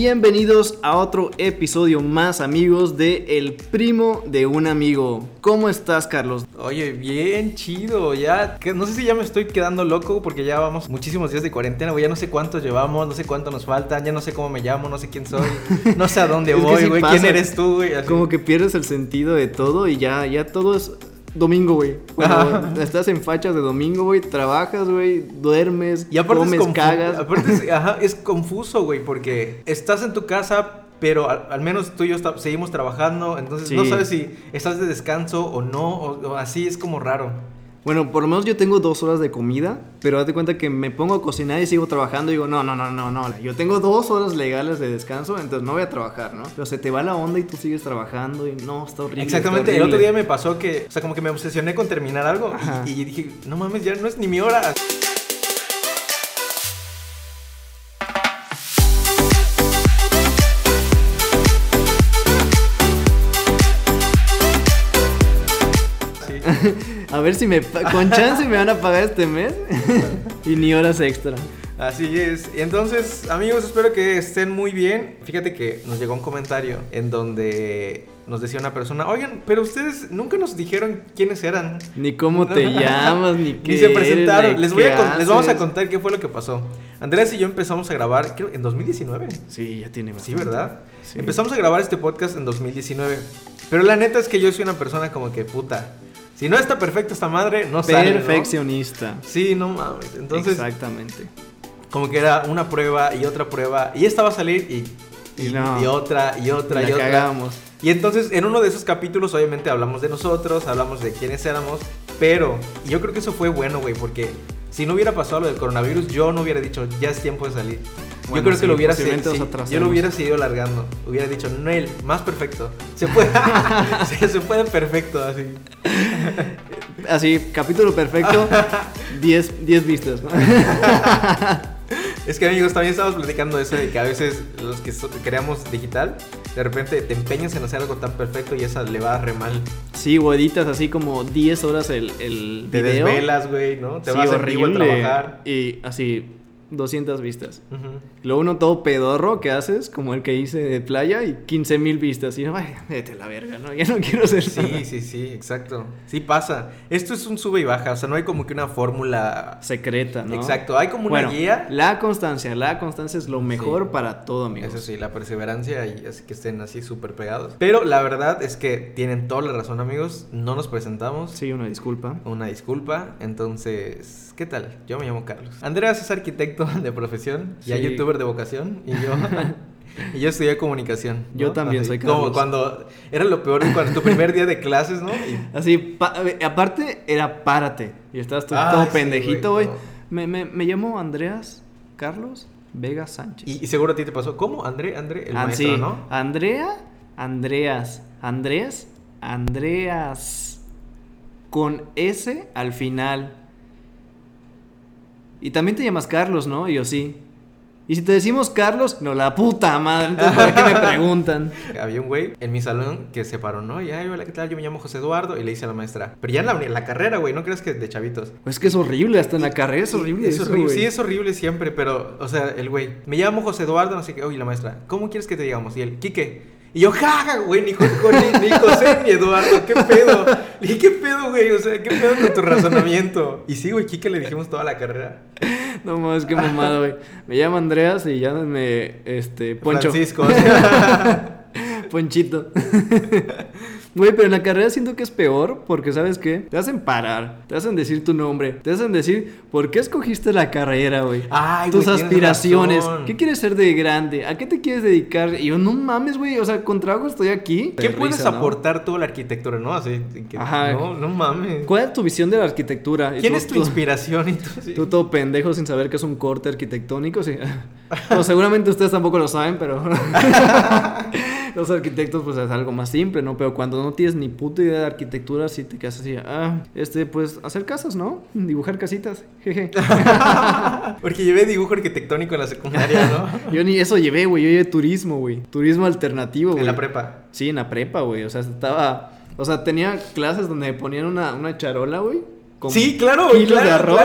bienvenidos a otro episodio más amigos de El Primo de un Amigo. ¿Cómo estás Carlos? Oye, bien chido, ya, que, no sé si ya me estoy quedando loco porque ya vamos muchísimos días de cuarentena, güey, ya no sé cuántos llevamos, no sé cuánto nos faltan, ya no sé cómo me llamo, no sé quién soy, no sé a dónde voy, güey, quién eres tú, güey. Como que pierdes el sentido de todo y ya, ya todo es domingo, güey. Bueno, estás en fachas de domingo, güey, trabajas, güey, duermes, y comes, cagas. Aparte es, ajá, es confuso, güey, porque estás en tu casa, pero al, menos tú y yo seguimos trabajando, entonces no sabes si estás de descanso o no, o así es como raro. Bueno, por lo menos yo tengo dos horas de comida, pero date cuenta que me pongo a cocinar y sigo trabajando y digo, no, no, no, no, no, yo tengo dos horas legales de descanso, entonces no voy a trabajar, ¿no? Pero se te va la onda y tú sigues trabajando y no, está horrible. Exactamente, el otro día me pasó que, o sea, como que me obsesioné con terminar algo y, y dije, no mames, ya no es ni mi hora. A ver si me. Con chance me van a pagar este mes. y ni horas extra. Así es. Entonces, amigos, espero que estén muy bien. Fíjate que nos llegó un comentario en donde nos decía una persona, oigan, pero ustedes nunca nos dijeron quiénes eran. Ni cómo te llamas, ni qué. Ni se presentaron. les, voy a les vamos a contar qué fue lo que pasó. Andrés y yo empezamos a grabar, creo, en 2019. Sí, ya tiene Sí, ¿verdad? Empezamos a grabar este podcast en 2019. Pero la neta es que yo soy una persona como que puta. Si no está perfecta esta madre, no sale. Perfeccionista. Sí, no mames. Entonces. Exactamente. Como que era una prueba y otra prueba. Y esta va a salir y. Y, otra, y otra, y, otra. Y entonces, en uno de esos capítulos, obviamente hablamos de nosotros, hablamos de quiénes éramos. Pero yo creo que eso fue bueno, güey, porque si no hubiera pasado lo del coronavirus, yo no hubiera dicho, ya es tiempo de salir yo creo que lo hubiera seguido. yo lo hubiera seguido largando. Hubiera dicho, Noel, más perfecto. Se puede. se, puede perfecto, así. Así, capítulo perfecto, 10 vistas. Es que amigos, también estamos platicando eso de que a veces los que creamos digital, de repente te empeñas en hacer algo tan perfecto y esa le va re mal. Sí, o editas así como 10 horas el, el Te desvelas, güey, ¿no? Te vas horrible. a trabajar. Y así, 200 vistas. Luego uno todo pedorro que haces, como el que hice de playa, y 15 mil vistas. Y no, ay, vete la verga, ¿no? Ya no quiero ser Sí, sí, sí, exacto. Sí pasa. Esto es un sube y baja, o sea, no hay como que una fórmula secreta, ¿no? Exacto, hay como una guía. La constancia, la constancia es lo mejor para todo, amigos. Eso sí, la perseverancia y así que estén así súper pegados. Pero la verdad es que tienen toda la razón, amigos. No nos presentamos. Sí, una disculpa. Una disculpa. Entonces, ¿qué tal? Yo me llamo Carlos. Andreas es arquitecto de profesión, y ya youtuber de vocación, y yo... Y yo estudié comunicación. Yo también soy Carlos. Como cuando era lo peor cuando tu primer día de clases, ¿no? Así, aparte era párate. Y estabas todo pendejito, güey. Me, me, me, llamo Andreas Carlos Vega Sánchez. Y, seguro a ti te pasó. ¿Cómo? André, André, el ah, maestro, ¿no? Andrea, Andreas, Andrés, Andreas. Con S al final. Y también te llamas Carlos, ¿no? Y yo sí. Y si te decimos Carlos, no, la puta madre. Entonces, ¿para qué me preguntan? Había un güey en mi salón que se paró, ¿no? Y, ay, hola, ¿qué tal? Yo me llamo José Eduardo. Y le dice a la maestra, pero ya en la, la carrera, güey, ¿no crees que de chavitos? Pues que es horrible, hasta en la carrera es horrible. Es horrible, sí, es horrible siempre, pero, o sea, el güey, me llamo José Eduardo, no sé qué. Oye, la maestra, ¿cómo quieres que te digamos? Y él, Quique. Y yo, jaja, güey, ni, ni, ni José ni Eduardo, ¿qué pedo? Le dije, ¿qué pedo, güey? O sea, ¿qué pedo con tu razonamiento? Y sí, güey, Kike le dijimos toda la carrera. No mames, qué mamado, güey. Me llamo Andreas y llámame, este, Poncho. Francisco. Ponchito. Güey, pero en la carrera siento que es peor porque, ¿sabes qué? Te hacen parar, te hacen decir tu nombre, te hacen decir por qué escogiste la carrera, güey. Tus aspiraciones. ¿Qué quieres ser de grande? ¿A qué te quieres dedicar? Y yo, no mames, güey, o sea, con trabajo estoy aquí. ¿Qué puedes aportar tú a la arquitectura, no? Así, Ajá. No, no mames. ¿Cuál es tu visión de la arquitectura? ¿Quién es tu inspiración? Y tú, tú, todo pendejo sin saber que es un corte arquitectónico, sí. Pues seguramente ustedes tampoco lo saben, pero... los arquitectos pues es algo más simple, ¿no? Pero cuando no tienes ni puta idea de arquitectura, sí te quedas así, ah, este, pues hacer casas, ¿no? Dibujar casitas, jeje. Porque llevé dibujo arquitectónico en la secundaria, ¿no? yo ni eso llevé, güey, yo llevé turismo, güey. Turismo alternativo, güey. En la prepa. Sí, en la prepa, güey. O sea, estaba... O sea, tenía clases donde me ponían una, una charola, güey sí, claro, claro, de arroz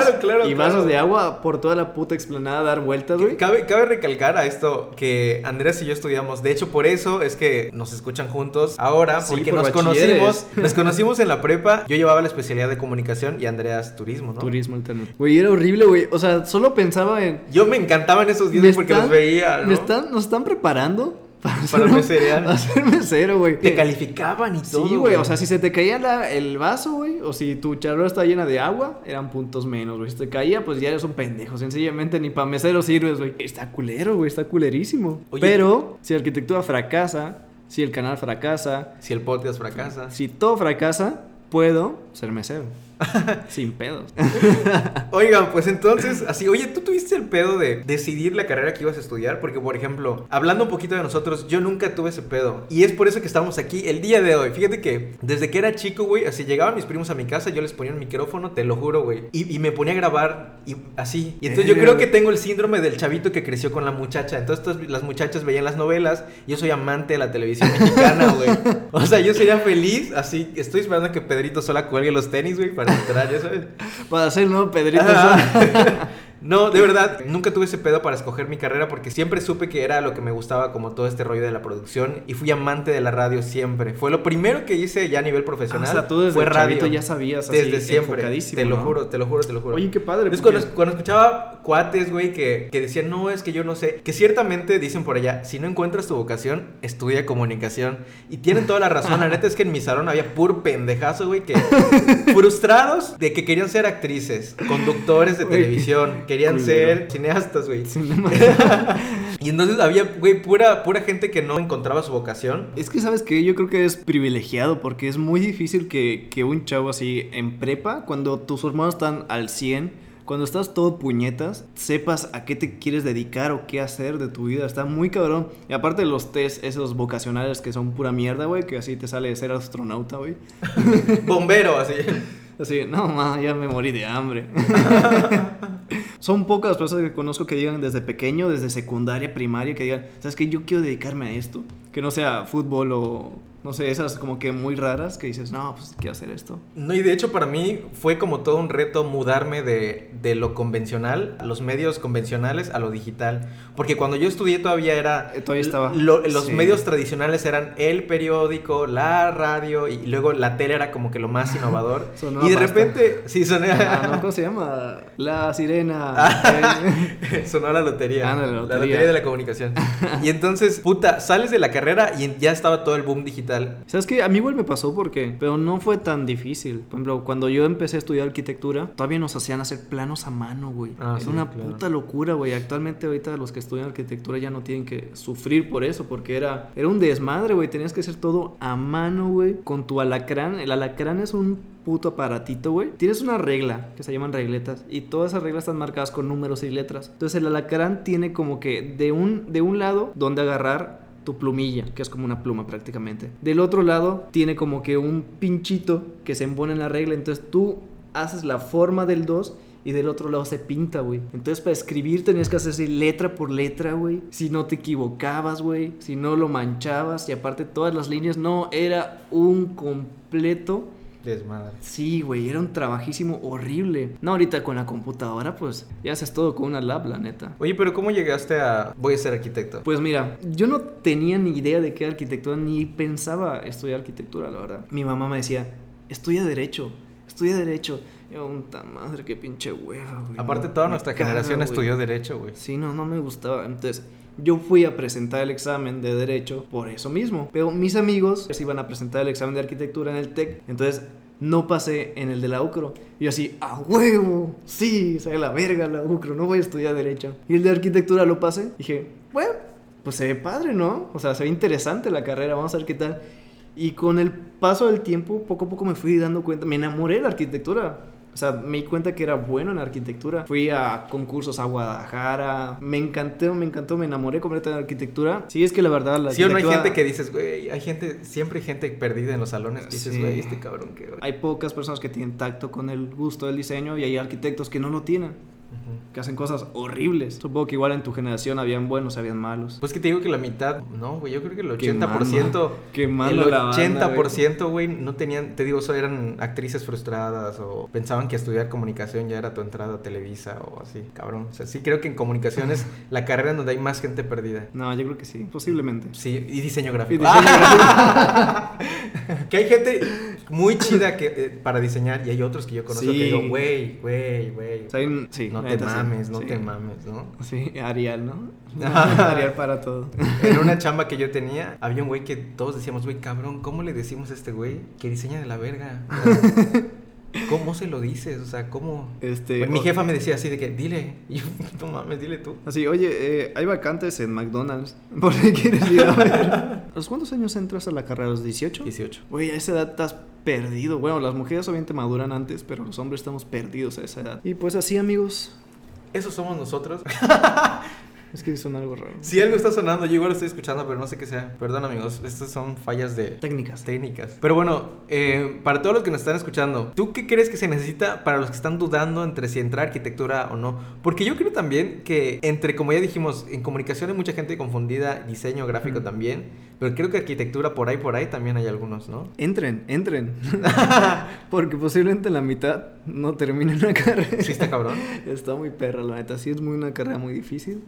y vasos de agua por toda la puta explanada a dar vueltas, güey. Cabe, cabe recalcar a esto que Andrés y yo estudiamos. De hecho, por eso es que nos escuchan juntos ahora, porque nos conocimos, nos conocimos en la prepa. Yo llevaba la especialidad de comunicación y Andreas turismo, ¿no? Turismo internet. Güey, era horrible, güey. O sea, solo pensaba en. Yo me encantaban esos días porque los veía, ¿no? Me están, nos están preparando para, meserear. Para ser mesero, güey. Te calificaban y todo. Sí, güey. O sea, si se te caía el vaso, güey, o si tu charla está llena de agua, eran puntos menos, güey. Si te caía, pues ya eres un pendejo. Sencillamente ni para mesero sirves, güey. Está culero, güey. Está culerísimo. Pero si la arquitectura fracasa, si el canal fracasa, si el podcast fracasa, si todo fracasa, puedo ser mesero. Sin pedos. Oigan, pues entonces, así, oye, ¿tú tuviste el pedo de decidir la carrera que ibas a estudiar? Porque, por ejemplo, hablando un poquito de nosotros, yo nunca tuve ese pedo. Y es por eso que estamos aquí el día de hoy. Fíjate que desde que era chico, güey, así llegaban mis primos a mi casa, yo les ponía un micrófono, te lo juro, güey. Y, me ponía a grabar y así. Y entonces yo creo que tengo el síndrome del chavito que creció con la muchacha. Entonces las muchachas veían las novelas. Yo soy amante de la televisión mexicana, güey. O sea, yo sería feliz, así, estoy esperando que Pedrito sola cuelgue los tenis, güey, para entrar, ya sabes. Para hacer el nuevo Pedrito No, de verdad, nunca tuve ese pedo para escoger mi carrera porque siempre supe que era lo que me gustaba como todo este rollo de la producción y fui amante de la radio siempre. Fue lo primero que hice ya a nivel profesional. Ah, o sea, tú desde fue radio. ya sabías Desde siempre. Te lo juro, te lo juro, te lo juro. Oye, qué padre. Entonces, cuando, escuchaba cuates, güey, que, que decían, no, es que yo no sé, que ciertamente dicen por allá, si no encuentras tu vocación, estudia comunicación. Y tienen toda la razón. La neta es que en mi salón había puro pendejazo, güey, que frustrados de que querían ser actrices, conductores de televisión, querían ser cineastas, güey. y entonces había, güey, pura, pura gente que no encontraba su vocación. Es que, ¿sabes qué? Yo creo que es privilegiado porque es muy difícil que, que un chavo así en prepa, cuando tus hermanos están al 100, cuando estás todo puñetas, sepas a qué te quieres dedicar o qué hacer de tu vida. Está muy cabrón. Y aparte de los test, esos vocacionales que son pura mierda, güey, que así te sale de ser astronauta, güey. Bombero, así. Así, no, ma, ya me morí de hambre. Son pocas las personas que conozco que digan desde pequeño, desde secundaria, primaria, que digan, ¿sabes qué? Yo quiero dedicarme a esto. Que no sea fútbol o no sé, esas como que muy raras que dices, no, pues quiero hacer esto. No, y de hecho para mí fue como todo un reto mudarme de, de lo convencional, a los medios convencionales, a lo digital. Porque cuando yo estudié todavía era... Eh, todavía estaba. los medios tradicionales eran el periódico, la radio y luego la tele era como que lo más innovador. y de repente... Sí, sonó... Ah, ¿Cómo se llama? La sirena. sonó la lotería. Ah, la lotería. La lotería de la comunicación. y entonces, puta, sales de la carrera y ya estaba todo el boom digital ¿Sabes qué? A mí igual me pasó porque, pero no fue tan difícil. Por ejemplo, cuando yo empecé a estudiar arquitectura, todavía nos hacían hacer planos a mano, güey. Ah, es una puta locura, güey. Actualmente ahorita los que estudian arquitectura ya no tienen que sufrir por eso, porque era, era un desmadre, güey. Tenías que hacer todo a mano, güey, con tu alacrán. El alacrán es un puto aparatito, güey. Tienes una regla que se llaman regletas y todas esas reglas están marcadas con números y letras. Entonces el alacrán tiene como que de un, de un lado donde agarrar tu plumilla, que es como una pluma prácticamente. Del otro lado tiene como que un pinchito que se embona en la regla, entonces tú haces la forma del 2 y del otro lado se pinta, güey. Entonces para escribir tenías que hacer letra por letra, güey. Si no te equivocabas, güey. Si no lo manchabas y aparte todas las líneas, no, era un completo Desmadre. Sí, güey, era un trabajísimo horrible. No, ahorita con la computadora, pues ya haces todo con una lab, la neta. Oye, pero ¿cómo llegaste a voy a ser arquitecto? Pues mira, yo no tenía ni idea de qué arquitectura, ni pensaba estudiar arquitectura, la verdad. Mi mamá me decía, estudia Derecho, estudia Derecho. Yo, puta madre, qué pinche hueva, güey. Aparte, toda nuestra generación estudió Derecho, güey. Sí, no, no me gustaba. Entonces, yo fui a presentar el examen de derecho por eso mismo. Pero mis amigos se iban a presentar el examen de arquitectura en el TEC. Entonces no pasé en el de la UCRO. Y yo así, a huevo, sí, sale la verga la UCRO, no voy a estudiar derecho. Y el de arquitectura lo pasé. Dije, bueno, pues se ve padre, ¿no? O sea, se ve interesante la carrera, vamos a ver qué tal. Y con el paso del tiempo, poco a poco me fui dando cuenta, me enamoré de la arquitectura. O sea, me di cuenta que era bueno en arquitectura. Fui a concursos a Guadalajara. Me encantó, me encantó, me enamoré completamente de arquitectura. Sí, es que la verdad la Sí, o no hay gente que dices, güey, hay gente, siempre hay gente perdida en los salones que dices, güey, este cabrón que... Hay pocas personas que tienen tacto con el gusto del diseño y hay arquitectos que no lo tienen. Que hacen cosas horribles. Supongo que igual en tu generación habían buenos, habían malos. Pues que te digo que la mitad, no, güey, yo creo que el 80%, Qué malo el 80%, güey, no tenían, te digo, eso eran actrices frustradas o pensaban que estudiar comunicación ya era tu entrada a Televisa o así, cabrón. O sea, sí creo que en comunicación es la carrera donde hay más gente perdida. No, yo creo que sí, posiblemente. Sí, y diseño gráfico. Y diseño gráfico. que hay gente muy chida que, eh, para diseñar y hay otros que yo conozco que digo, güey, güey, güey. sí, no te mames, no te mames, ¿no? Sí, Arial, ¿no? Arial para todo. En una chamba que yo tenía, había un güey que todos decíamos, güey, cabrón, ¿cómo le decimos a este güey que diseña de la verga? ¿Cómo se lo dices? O sea, ¿cómo? Este, mi jefa me decía así de que, dile. Y yo, no mames, dile tú. Así, oye, eh, hay vacantes en McDonald's. ¿Por qué quieres ir a ver? ¿A los cuántos años entras a la carrera? ¿A los 18? 18. Güey, a esa edad estás perdido. Bueno, las mujeres obviamente maduran antes, pero los hombres estamos perdidos a esa edad. Y pues así, amigos. Eso somos nosotros. Es que suena algo raro. Si algo está sonando, yo igual lo estoy escuchando, pero no sé qué sea. Perdón, amigos, estas son fallas de... Técnicas. Técnicas. Pero bueno, eh, para todos los que nos están escuchando, ¿tú qué crees que se necesita para los que están dudando entre si entrar a arquitectura o no? Porque yo creo también que entre, como ya dijimos, en comunicación hay mucha gente confundida, diseño gráfico también, pero creo que arquitectura por ahí, por ahí también hay algunos, ¿no? Entren, entren. Porque posiblemente la mitad no terminen la carrera. Sí, está cabrón. Está muy perra, la neta. Sí, es muy una carrera muy difícil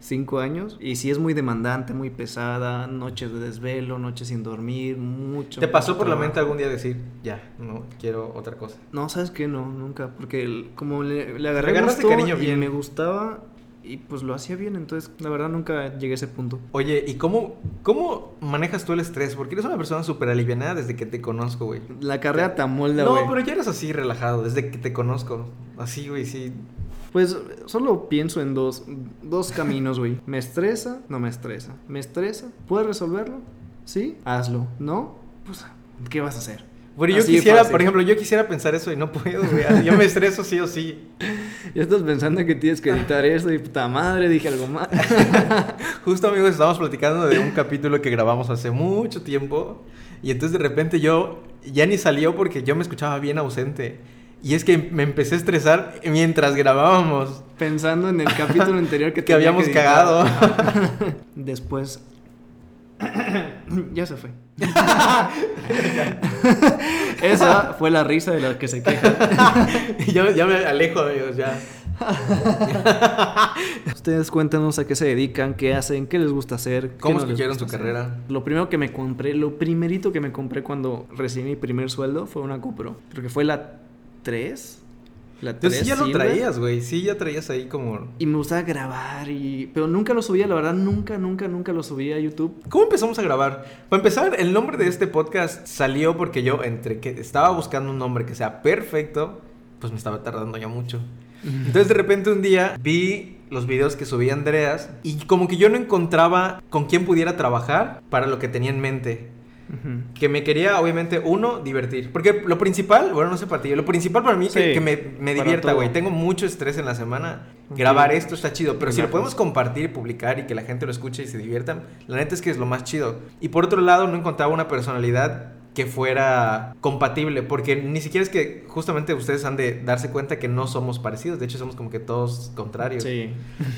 cinco años. Y sí es muy demandante, muy pesada, noches de desvelo, noches sin dormir, mucho. ¿Te pasó por la mente algún día decir, ya, no, quiero otra cosa? No, ¿sabes qué? No, nunca, porque como le, le agarré gusto cariño bien. y me gustaba y pues lo hacía bien, entonces la verdad nunca llegué a ese punto. Oye, ¿y cómo, cómo manejas tú el estrés? Porque eres una persona súper aliviada desde que te conozco, güey. La carrera te amolda, güey. No, pero ya eres así relajado desde que te conozco. Así, güey, sí. Pues solo pienso en dos, dos caminos, güey. Me estresa, no me estresa. Me estresa, ¿puedes resolverlo? Sí, hazlo. ¿No? Pues, ¿qué vas a hacer? Bueno, yo quisiera, por ejemplo, yo quisiera pensar eso y no puedo, güey. Yo me estreso sí o sí. Ya estás pensando que tienes que editar eso y puta madre, dije algo mal. Justo, amigos, estábamos platicando de un capítulo que grabamos hace mucho tiempo. Y entonces de repente yo ya ni salió porque yo me escuchaba bien ausente. Y es que me empecé a estresar mientras grabábamos. Pensando en el capítulo anterior que, que habíamos cagado. Después. ya se fue. Esa fue la risa de la que se queja. yo ya me alejo, amigos, ya. Ustedes cuéntanos a qué se dedican, qué hacen, qué les gusta hacer. ¿Cómo escucharon su carrera? Lo primero que me compré, lo primerito que me compré cuando recibí mi primer sueldo fue una GoPro. Creo que fue la 3. La 3 sí ya lo traías, güey. Sí, ya traías ahí como. Y me gustaba grabar y. Pero nunca lo subía, la verdad, nunca, nunca, nunca lo subía a YouTube. ¿Cómo empezamos a grabar? Para empezar, el nombre de este podcast salió porque yo, entre que estaba buscando un nombre que sea perfecto, pues me estaba tardando ya mucho. Entonces, de repente, un día vi los videos que subía Andreas y como que yo no encontraba con quién pudiera trabajar para lo que tenía en mente. Que me quería, obviamente, uno, divertir. Porque lo principal, bueno, no sé para ti, lo principal para mí es que, me, me divierta, güey. Tengo mucho estrés en la semana. Grabar esto está chido, pero si lo podemos compartir, publicar y que la gente lo escuche y se divierta, la neta es que es lo más chido. Y por otro lado, no encontraba una personalidad que fuera compatible, porque ni siquiera es que justamente ustedes han de darse cuenta que no somos parecidos, de hecho somos como que todos contrarios. Sí.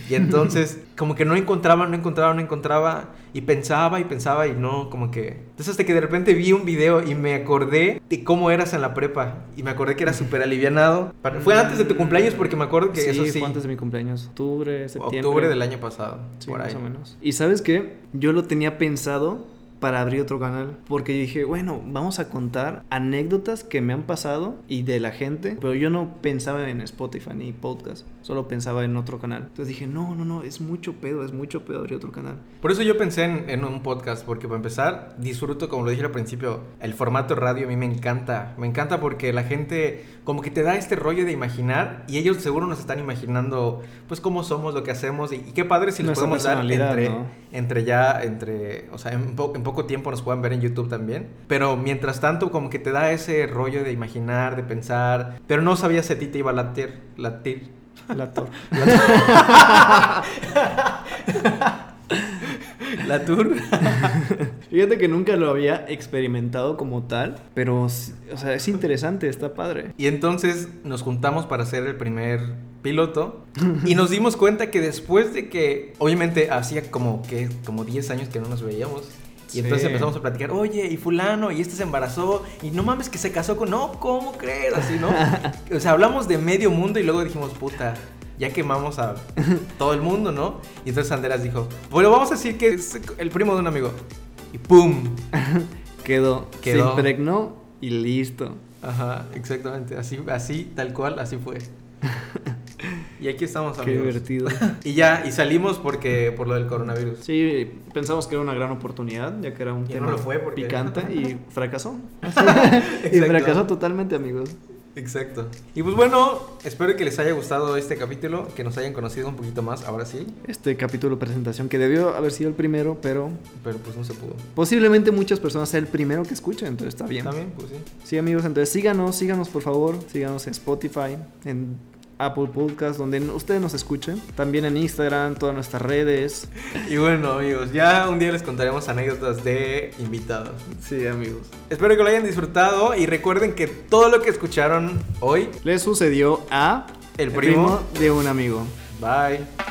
Y entonces, como que no encontraba, no encontraba, no encontraba, y pensaba y pensaba y no, como que... Entonces hasta que de repente vi un video y me acordé de cómo eras en la prepa, y me acordé que eras súper alivianado. Fue antes de tu cumpleaños porque me acuerdo que eso sí... fue antes de mi cumpleaños, octubre, septiembre. Octubre del año pasado, por ahí. más o menos. Y ¿sabes qué? Yo lo tenía pensado para abrir otro canal. Porque dije, bueno, vamos a contar anécdotas que me han pasado y de la gente. Pero yo no pensaba en Spotify ni podcast. Solo pensaba en otro canal. Entonces dije, no, no, no, es mucho pedo, es mucho pedo abrir otro canal. Por eso yo pensé en, un podcast. Porque para empezar, disfruto, como lo dije al principio, el formato radio a mí me encanta. Me encanta porque la gente como que te da este rollo de imaginar. Y ellos seguro nos están imaginando, pues, cómo somos, lo que hacemos. Y, qué padre si nos podemos dar entre, entre ya, entre, o sea, en, en poco tiempo nos puedan ver en YouTube también. Pero mientras tanto, como que te da ese rollo de imaginar, de pensar. Pero no sabías si a ti te iba a latir. latir. La tour. La tour. Fíjate que nunca lo había experimentado como tal, pero, o sea, es interesante, está padre. Y entonces nos juntamos para hacer el primer piloto y nos dimos cuenta que después de que, obviamente, hacía como que como 10 años que no nos veíamos. Y entonces empezamos a platicar, oye, y fulano, y este se embarazó, y no mames que se casó con, no, ¿cómo crees? Así, ¿no? o sea, hablamos de medio mundo y luego dijimos, puta, ya quemamos a todo el mundo, ¿no? Y entonces Andrés dijo, bueno, vamos a decir que es el primo de un amigo. Y ¡pum! quedó, quedó. Se impregnó y listo. Ajá, exactamente. Así, así, tal cual, así fue. Y aquí estamos, amigos. Qué divertido. y ya, y salimos porque por lo del coronavirus. Sí, pensamos que era una gran oportunidad, ya que era un tema picante y fracasó. y fracasó totalmente, amigos. Exacto. Y pues bueno, espero que les haya gustado este capítulo, que nos hayan conocido un poquito más, ahora sí. Este capítulo presentación que debió haber sido el primero, pero... Pero pues no se pudo. Posiblemente muchas personas sea el primero que escuchen, entonces está bien. Está bien, pues sí. Sí, amigos, entonces síganos, síganos por favor, síganos en Spotify, en Apple Podcast, donde ustedes nos escuchen. También en Instagram, todas nuestras redes. Y bueno, amigos, ya un día les contaremos anécdotas de invitados. Sí, amigos. Espero que lo hayan disfrutado y recuerden que todo lo que escucharon hoy le sucedió a el primo, de un amigo. Bye.